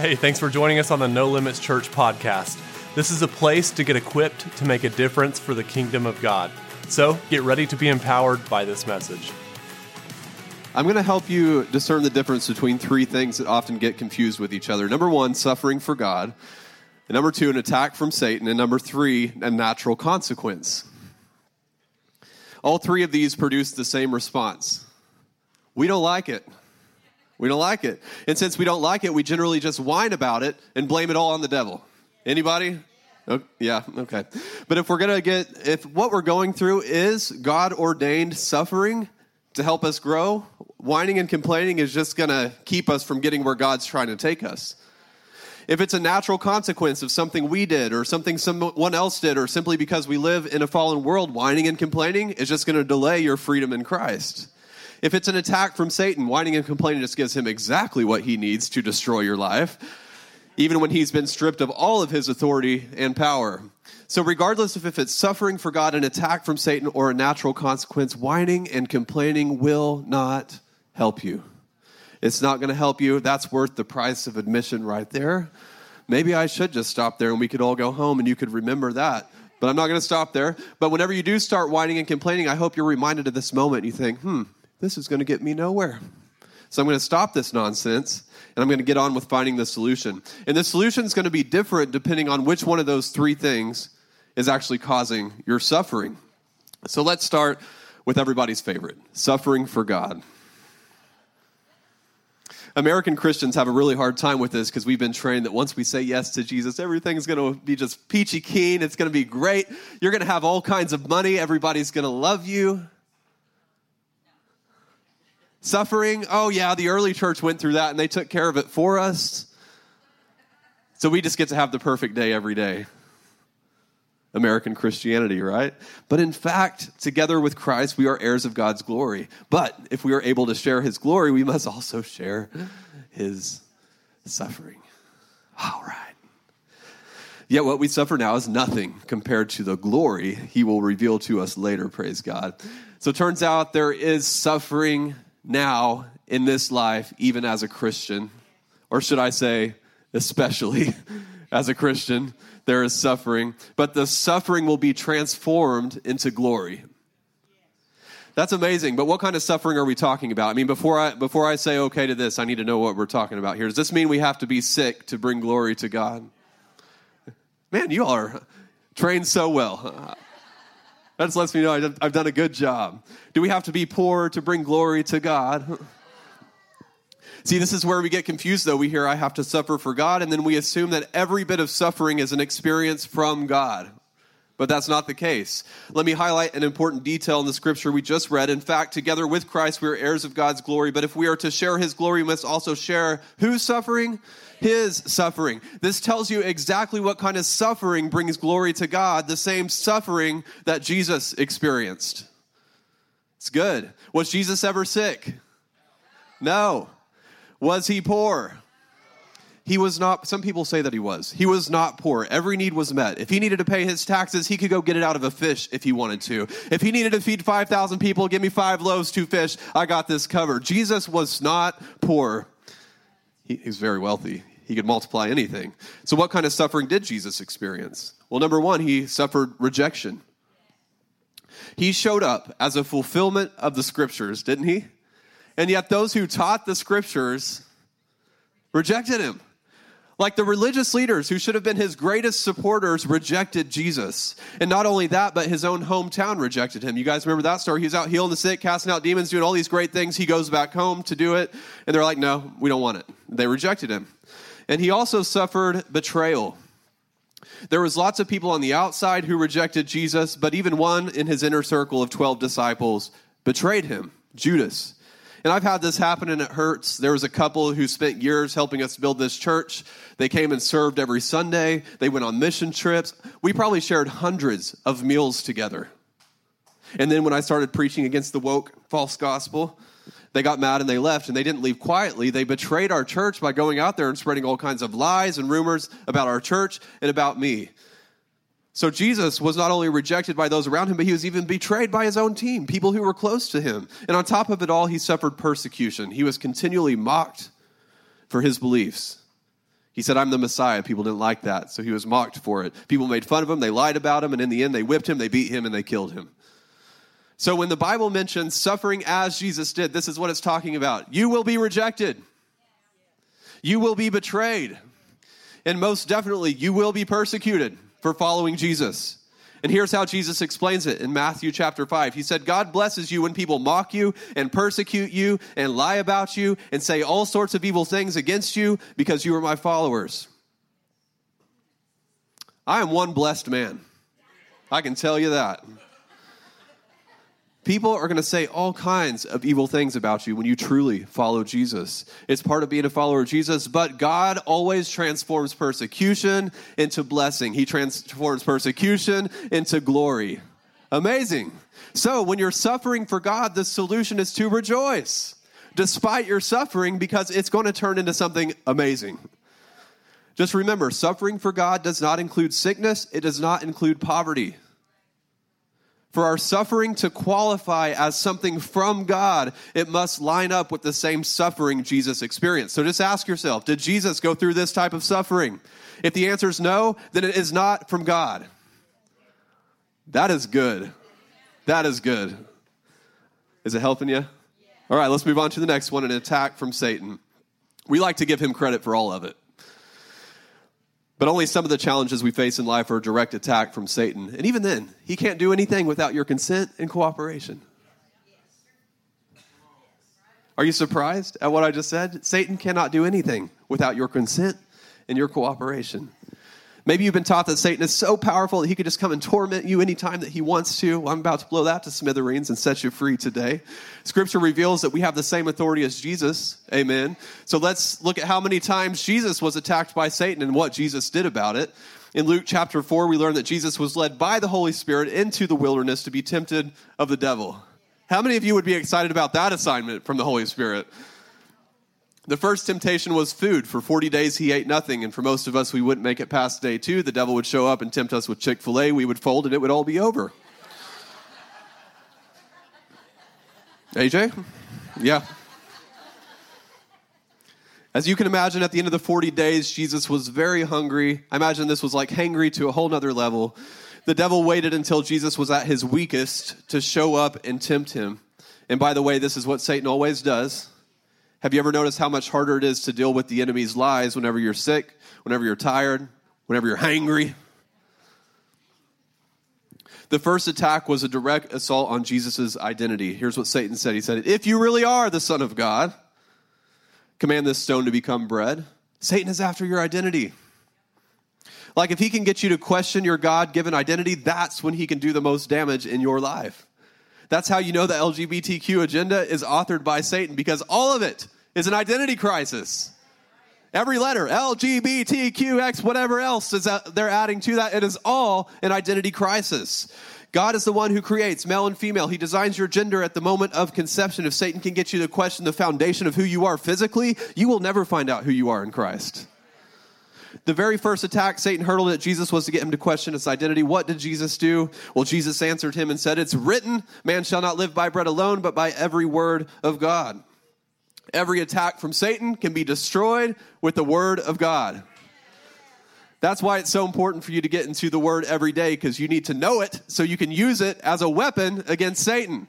Hey, thanks for joining us on the No Limits Church podcast. This is a place to get equipped to make a difference for the kingdom of God. So get ready to be empowered by this message. I'm going to help you discern the difference between three things that often get confused with each other. Number one, suffering for God. And number two, an attack from Satan. And number three, a natural consequence. All three of these produce the same response. We don't like it. We don't like it. And since we don't like it, we generally just whine about it and blame it all on the devil. Anybody? Oh, yeah, okay. But if we're going to get, if what we're going through is God ordained suffering to help us grow, whining and complaining is just going to keep us from getting where God's trying to take us. If it's a natural consequence of something we did or something someone else did, or simply because we live in a fallen world, whining and complaining is just going to delay your freedom in Christ. If it's an attack from Satan, whining and complaining just gives him exactly what he needs to destroy your life, even when he's been stripped of all of his authority and power. So, regardless of if it's suffering for God, an attack from Satan, or a natural consequence, whining and complaining will not help you. It's not going to help you. That's worth the price of admission right there. Maybe I should just stop there and we could all go home and you could remember that. But I'm not going to stop there. But whenever you do start whining and complaining, I hope you're reminded of this moment. And you think, hmm, this is going to get me nowhere. So I'm going to stop this nonsense and I'm going to get on with finding the solution. And the solution is going to be different depending on which one of those three things is actually causing your suffering. So let's start with everybody's favorite suffering for God. American Christians have a really hard time with this because we've been trained that once we say yes to Jesus, everything's going to be just peachy keen. It's going to be great. You're going to have all kinds of money. Everybody's going to love you. Suffering, oh yeah, the early church went through that and they took care of it for us. So we just get to have the perfect day every day. American Christianity, right? But in fact, together with Christ, we are heirs of God's glory. But if we are able to share his glory, we must also share his suffering. All right. Yet what we suffer now is nothing compared to the glory he will reveal to us later, praise God. So it turns out there is suffering now in this life, even as a Christian, or should I say, especially as a Christian, there is suffering, but the suffering will be transformed into glory. That's amazing. But what kind of suffering are we talking about? I mean, before I before I say okay to this, I need to know what we're talking about here. Does this mean we have to be sick to bring glory to God? Man, you are trained so well. That just lets me know I've done a good job. Do we have to be poor to bring glory to God? See, this is where we get confused, though. We hear, I have to suffer for God, and then we assume that every bit of suffering is an experience from God. But that's not the case. Let me highlight an important detail in the scripture we just read. In fact, together with Christ, we are heirs of God's glory. But if we are to share his glory, we must also share whose suffering? his suffering. This tells you exactly what kind of suffering brings glory to God, the same suffering that Jesus experienced. It's good. Was Jesus ever sick? No. Was he poor? He was not, some people say that he was. He was not poor. Every need was met. If he needed to pay his taxes, he could go get it out of a fish if he wanted to. If he needed to feed 5,000 people, give me five loaves, two fish, I got this covered. Jesus was not poor. He, was very wealthy. He could multiply anything. So, what kind of suffering did Jesus experience? Well, number one, he suffered rejection. He showed up as a fulfillment of the scriptures, didn't he? And yet, those who taught the scriptures rejected him. Like the religious leaders who should have been his greatest supporters rejected Jesus. And not only that, but his own hometown rejected him. You guys remember that story? He was out healing the sick, casting out demons, doing all these great things. He goes back home to do it. And they're like, no, we don't want it. They rejected him. And he also suffered betrayal. There was lots of people on the outside who rejected Jesus, but even one in his inner circle of 12 disciples betrayed him, Judas. And I've had this happen and it hurts. There was a couple who spent years helping us build this church. They came and served every Sunday. They went on mission trips. We probably shared hundreds of meals together. And then when I started preaching against the woke false gospel, they got mad and they left, and they didn't leave quietly. They betrayed our church by going out there and spreading all kinds of lies and rumors about our church and about me. So Jesus was not only rejected by those around him, but he was even betrayed by his own team, people who were close to him. And on top of it all, he suffered persecution. He was continually mocked for his beliefs. He said, I'm the Messiah. People didn't like that, so he was mocked for it. People made fun of him, they lied about him, and in the end, they whipped him, they beat him, and they killed him. So when the Bible mentions suffering as Jesus did, this is what it's talking about. You will be rejected, you will be betrayed, and most definitely, you will be persecuted for following Jesus. And here's how Jesus explains it in Matthew chapter 5. He said, God blesses you when people mock you and persecute you and lie about you and say all sorts of evil things against you because you are my followers. I am one blessed man. I can tell you that. People are going to say all kinds of evil things about you when you truly follow Jesus. It's part of being a follower of Jesus, but God always transforms persecution into blessing. He transforms persecution into glory. Amazing. So, when you're suffering for God, the solution is to rejoice despite your suffering because it's going to turn into something amazing. Just remember, suffering for God does not include sickness, it does not include poverty for our suffering to qualify as something from God, it must line up with the same suffering Jesus experienced. So just ask yourself Did Jesus go through this type of suffering? If the answer is no, then it is not from God. That is good. That is good. Is it helping you? All right, let's move on to the next one an attack from Satan. We like to give him credit for all of it. But only some of the challenges we face in life are a direct attack from Satan. And even then, he can't do anything without your consent and cooperation. Are you surprised at what I just said? Satan cannot do anything without your consent and your cooperation. Maybe you've been taught that Satan is so powerful that he could just come and torment you anytime that he wants to. Well, I'm about to blow that to smithereens and set you free today. Scripture reveals that we have the same authority as Jesus. Amen. So let's look at how many times Jesus was attacked by Satan and what Jesus did about it. In Luke chapter 4, we learn that Jesus was led by the Holy Spirit into the wilderness to be tempted of the devil. How many of you would be excited about that assignment from the Holy Spirit? The first temptation was food. For 40 days, he ate nothing. And for most of us, we wouldn't make it past day two. The devil would show up and tempt us with Chick fil A. We would fold and it would all be over. AJ? Yeah. As you can imagine, at the end of the 40 days, Jesus was very hungry. I imagine this was like hangry to a whole nother level. The devil waited until Jesus was at his weakest to show up and tempt him. And by the way, this is what Satan always does. Have you ever noticed how much harder it is to deal with the enemy's lies whenever you're sick, whenever you're tired, whenever you're hangry? The first attack was a direct assault on Jesus' identity. Here's what Satan said He said, If you really are the Son of God, command this stone to become bread. Satan is after your identity. Like if he can get you to question your God given identity, that's when he can do the most damage in your life. That's how you know the LGBTQ agenda is authored by Satan because all of it is an identity crisis. Every letter, LGBTQX, whatever else is that they're adding to that, it is all an identity crisis. God is the one who creates male and female. He designs your gender at the moment of conception. If Satan can get you to question the foundation of who you are physically, you will never find out who you are in Christ. The very first attack Satan hurled at Jesus was to get him to question his identity. What did Jesus do? Well, Jesus answered him and said, It's written, man shall not live by bread alone, but by every word of God. Every attack from Satan can be destroyed with the word of God. That's why it's so important for you to get into the word every day because you need to know it so you can use it as a weapon against Satan.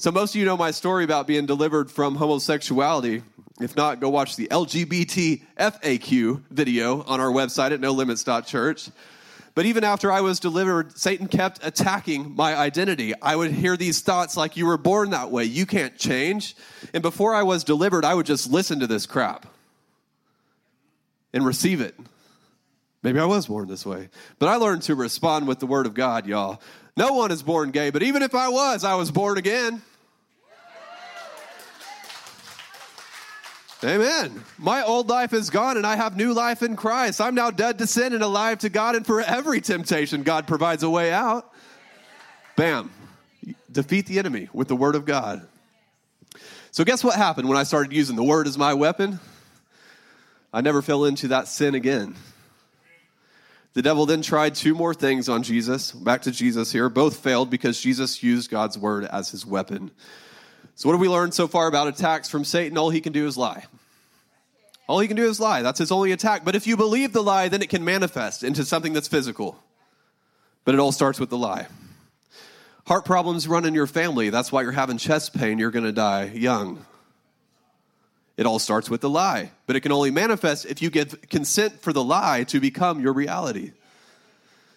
So, most of you know my story about being delivered from homosexuality. If not, go watch the LGBT FAQ video on our website at nolimits.church. But even after I was delivered, Satan kept attacking my identity. I would hear these thoughts like, You were born that way, you can't change. And before I was delivered, I would just listen to this crap and receive it. Maybe I was born this way. But I learned to respond with the word of God, y'all. No one is born gay, but even if I was, I was born again. Amen. My old life is gone and I have new life in Christ. I'm now dead to sin and alive to God, and for every temptation, God provides a way out. Bam. Defeat the enemy with the word of God. So, guess what happened when I started using the word as my weapon? I never fell into that sin again. The devil then tried two more things on Jesus. Back to Jesus here. Both failed because Jesus used God's word as his weapon. So, what have we learned so far about attacks from Satan? All he can do is lie. All he can do is lie. That's his only attack. But if you believe the lie, then it can manifest into something that's physical. But it all starts with the lie. Heart problems run in your family. That's why you're having chest pain. You're going to die young. It all starts with the lie, but it can only manifest if you give consent for the lie to become your reality.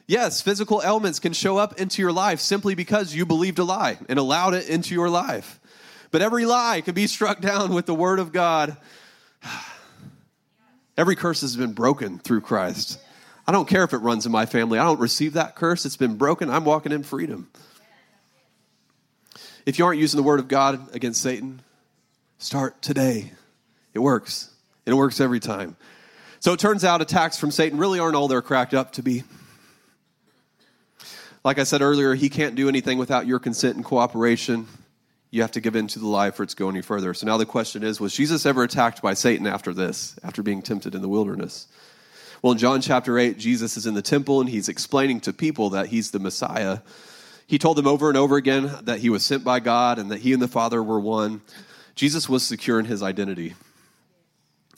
Yes, physical ailments can show up into your life simply because you believed a lie and allowed it into your life. But every lie can be struck down with the word of God. Every curse has been broken through Christ. I don't care if it runs in my family. I don't receive that curse. It's been broken. I'm walking in freedom. If you aren't using the word of God against Satan, start today. It works. It works every time. So it turns out attacks from Satan really aren't all they're cracked up to be. Like I said earlier, he can't do anything without your consent and cooperation. You have to give in to the lie for it to go any further. So now the question is Was Jesus ever attacked by Satan after this, after being tempted in the wilderness? Well, in John chapter 8, Jesus is in the temple and he's explaining to people that he's the Messiah. He told them over and over again that he was sent by God and that he and the Father were one. Jesus was secure in his identity.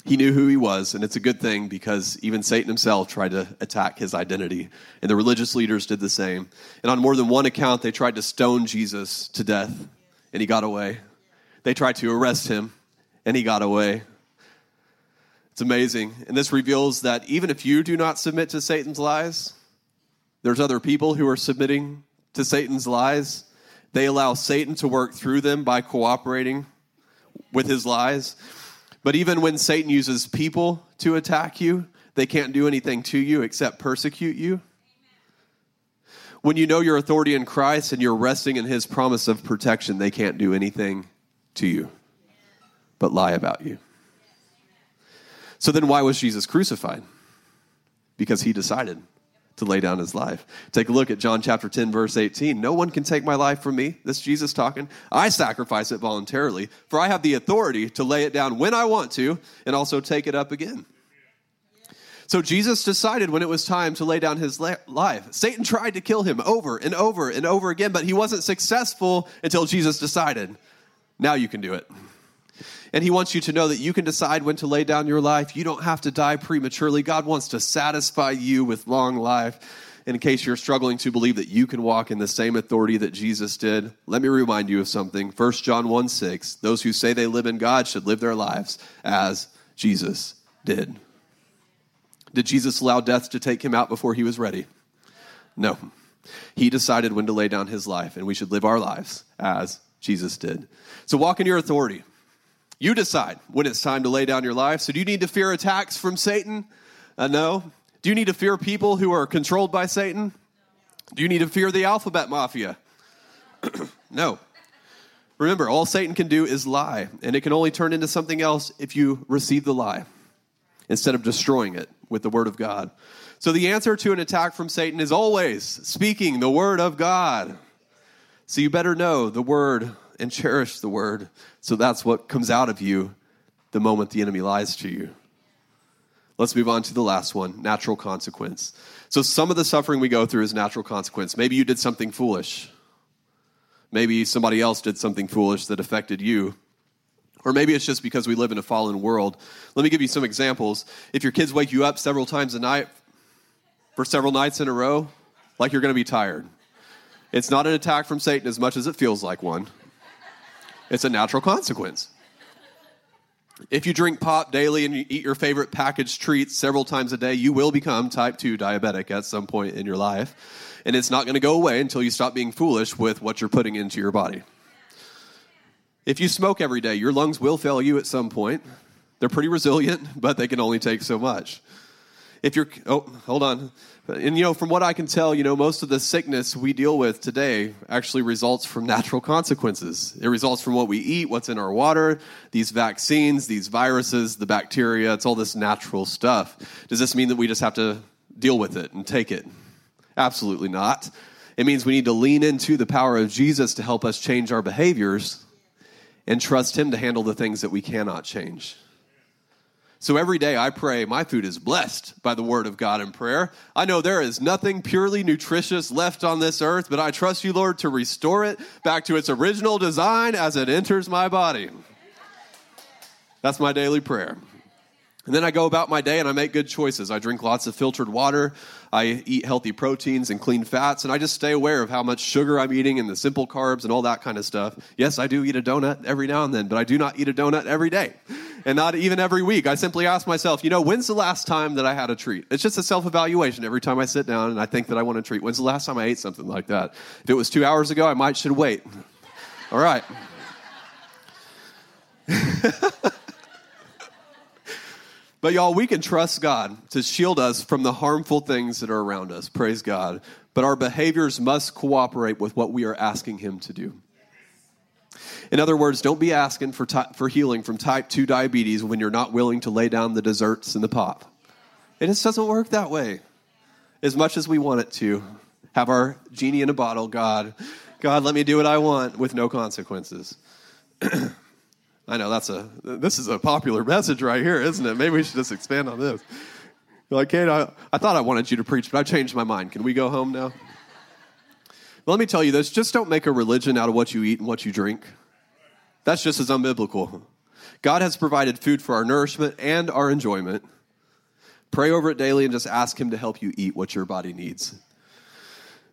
He knew who he was, and it's a good thing because even Satan himself tried to attack his identity, and the religious leaders did the same. And on more than one account, they tried to stone Jesus to death, and he got away. They tried to arrest him, and he got away. It's amazing. And this reveals that even if you do not submit to Satan's lies, there's other people who are submitting to Satan's lies. They allow Satan to work through them by cooperating with his lies. But even when Satan uses people to attack you, they can't do anything to you except persecute you. When you know your authority in Christ and you're resting in his promise of protection, they can't do anything to you but lie about you. So then, why was Jesus crucified? Because he decided to lay down his life. Take a look at John chapter 10, verse 18. No one can take my life from me. This Jesus talking. I sacrifice it voluntarily, for I have the authority to lay it down when I want to and also take it up again. So Jesus decided when it was time to lay down his life. Satan tried to kill him over and over and over again, but he wasn't successful until Jesus decided. Now you can do it. And He wants you to know that you can decide when to lay down your life. You don't have to die prematurely. God wants to satisfy you with long life. And in case you're struggling to believe that you can walk in the same authority that Jesus did, let me remind you of something. 1 John 1 6 Those who say they live in God should live their lives as Jesus did. Did Jesus allow death to take him out before he was ready? No. He decided when to lay down his life, and we should live our lives as Jesus did. So walk in your authority. You decide when it's time to lay down your life. So, do you need to fear attacks from Satan? Uh, no. Do you need to fear people who are controlled by Satan? Do you need to fear the alphabet mafia? no. Remember, all Satan can do is lie, and it can only turn into something else if you receive the lie instead of destroying it with the word of God. So, the answer to an attack from Satan is always speaking the word of God. So, you better know the word and cherish the word. So that's what comes out of you the moment the enemy lies to you. Let's move on to the last one natural consequence. So, some of the suffering we go through is natural consequence. Maybe you did something foolish. Maybe somebody else did something foolish that affected you. Or maybe it's just because we live in a fallen world. Let me give you some examples. If your kids wake you up several times a night for several nights in a row, like you're going to be tired. It's not an attack from Satan as much as it feels like one. It's a natural consequence. If you drink pop daily and you eat your favorite packaged treats several times a day, you will become type 2 diabetic at some point in your life. And it's not going to go away until you stop being foolish with what you're putting into your body. If you smoke every day, your lungs will fail you at some point. They're pretty resilient, but they can only take so much. If you're, oh, hold on. And you know, from what I can tell, you know, most of the sickness we deal with today actually results from natural consequences. It results from what we eat, what's in our water, these vaccines, these viruses, the bacteria, it's all this natural stuff. Does this mean that we just have to deal with it and take it? Absolutely not. It means we need to lean into the power of Jesus to help us change our behaviors and trust Him to handle the things that we cannot change. So every day I pray, my food is blessed by the word of God in prayer. I know there is nothing purely nutritious left on this earth, but I trust you, Lord, to restore it back to its original design as it enters my body. That's my daily prayer. And then I go about my day and I make good choices. I drink lots of filtered water. I eat healthy proteins and clean fats. And I just stay aware of how much sugar I'm eating and the simple carbs and all that kind of stuff. Yes, I do eat a donut every now and then, but I do not eat a donut every day and not even every week. I simply ask myself, you know, when's the last time that I had a treat? It's just a self evaluation every time I sit down and I think that I want a treat. When's the last time I ate something like that? If it was two hours ago, I might should wait. All right. But y'all, we can trust God to shield us from the harmful things that are around us. Praise God. But our behaviors must cooperate with what we are asking Him to do. In other words, don't be asking for, ty- for healing from type 2 diabetes when you're not willing to lay down the desserts and the pop. It just doesn't work that way. As much as we want it to, have our genie in a bottle, God, God, let me do what I want with no consequences. I know that's a this is a popular message right here, isn't it? Maybe we should just expand on this. You're like, Kate, I, I thought I wanted you to preach, but I changed my mind. Can we go home now? Let me tell you this just don't make a religion out of what you eat and what you drink. That's just as unbiblical. God has provided food for our nourishment and our enjoyment. Pray over it daily and just ask Him to help you eat what your body needs.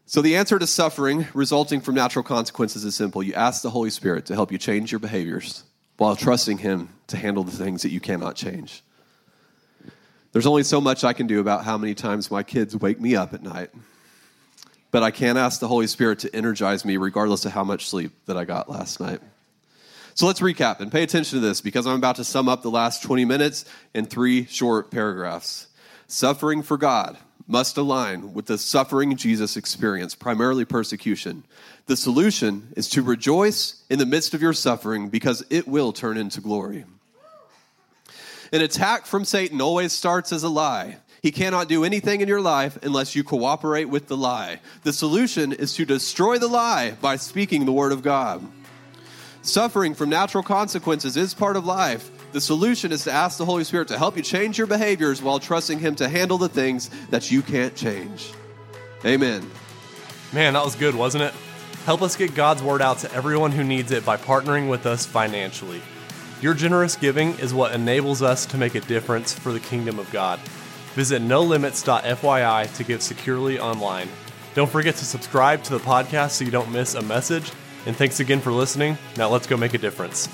So, the answer to suffering resulting from natural consequences is simple. You ask the Holy Spirit to help you change your behaviors while trusting Him to handle the things that you cannot change. There's only so much I can do about how many times my kids wake me up at night, but I can't ask the Holy Spirit to energize me regardless of how much sleep that I got last night. So let's recap and pay attention to this because I'm about to sum up the last 20 minutes in three short paragraphs. Suffering for God must align with the suffering Jesus experienced, primarily persecution. The solution is to rejoice in the midst of your suffering because it will turn into glory. An attack from Satan always starts as a lie. He cannot do anything in your life unless you cooperate with the lie. The solution is to destroy the lie by speaking the word of God. Suffering from natural consequences is part of life. The solution is to ask the Holy Spirit to help you change your behaviors while trusting Him to handle the things that you can't change. Amen. Man, that was good, wasn't it? Help us get God's word out to everyone who needs it by partnering with us financially. Your generous giving is what enables us to make a difference for the kingdom of God. Visit nolimits.fyi to give securely online. Don't forget to subscribe to the podcast so you don't miss a message. And thanks again for listening. Now let's go make a difference.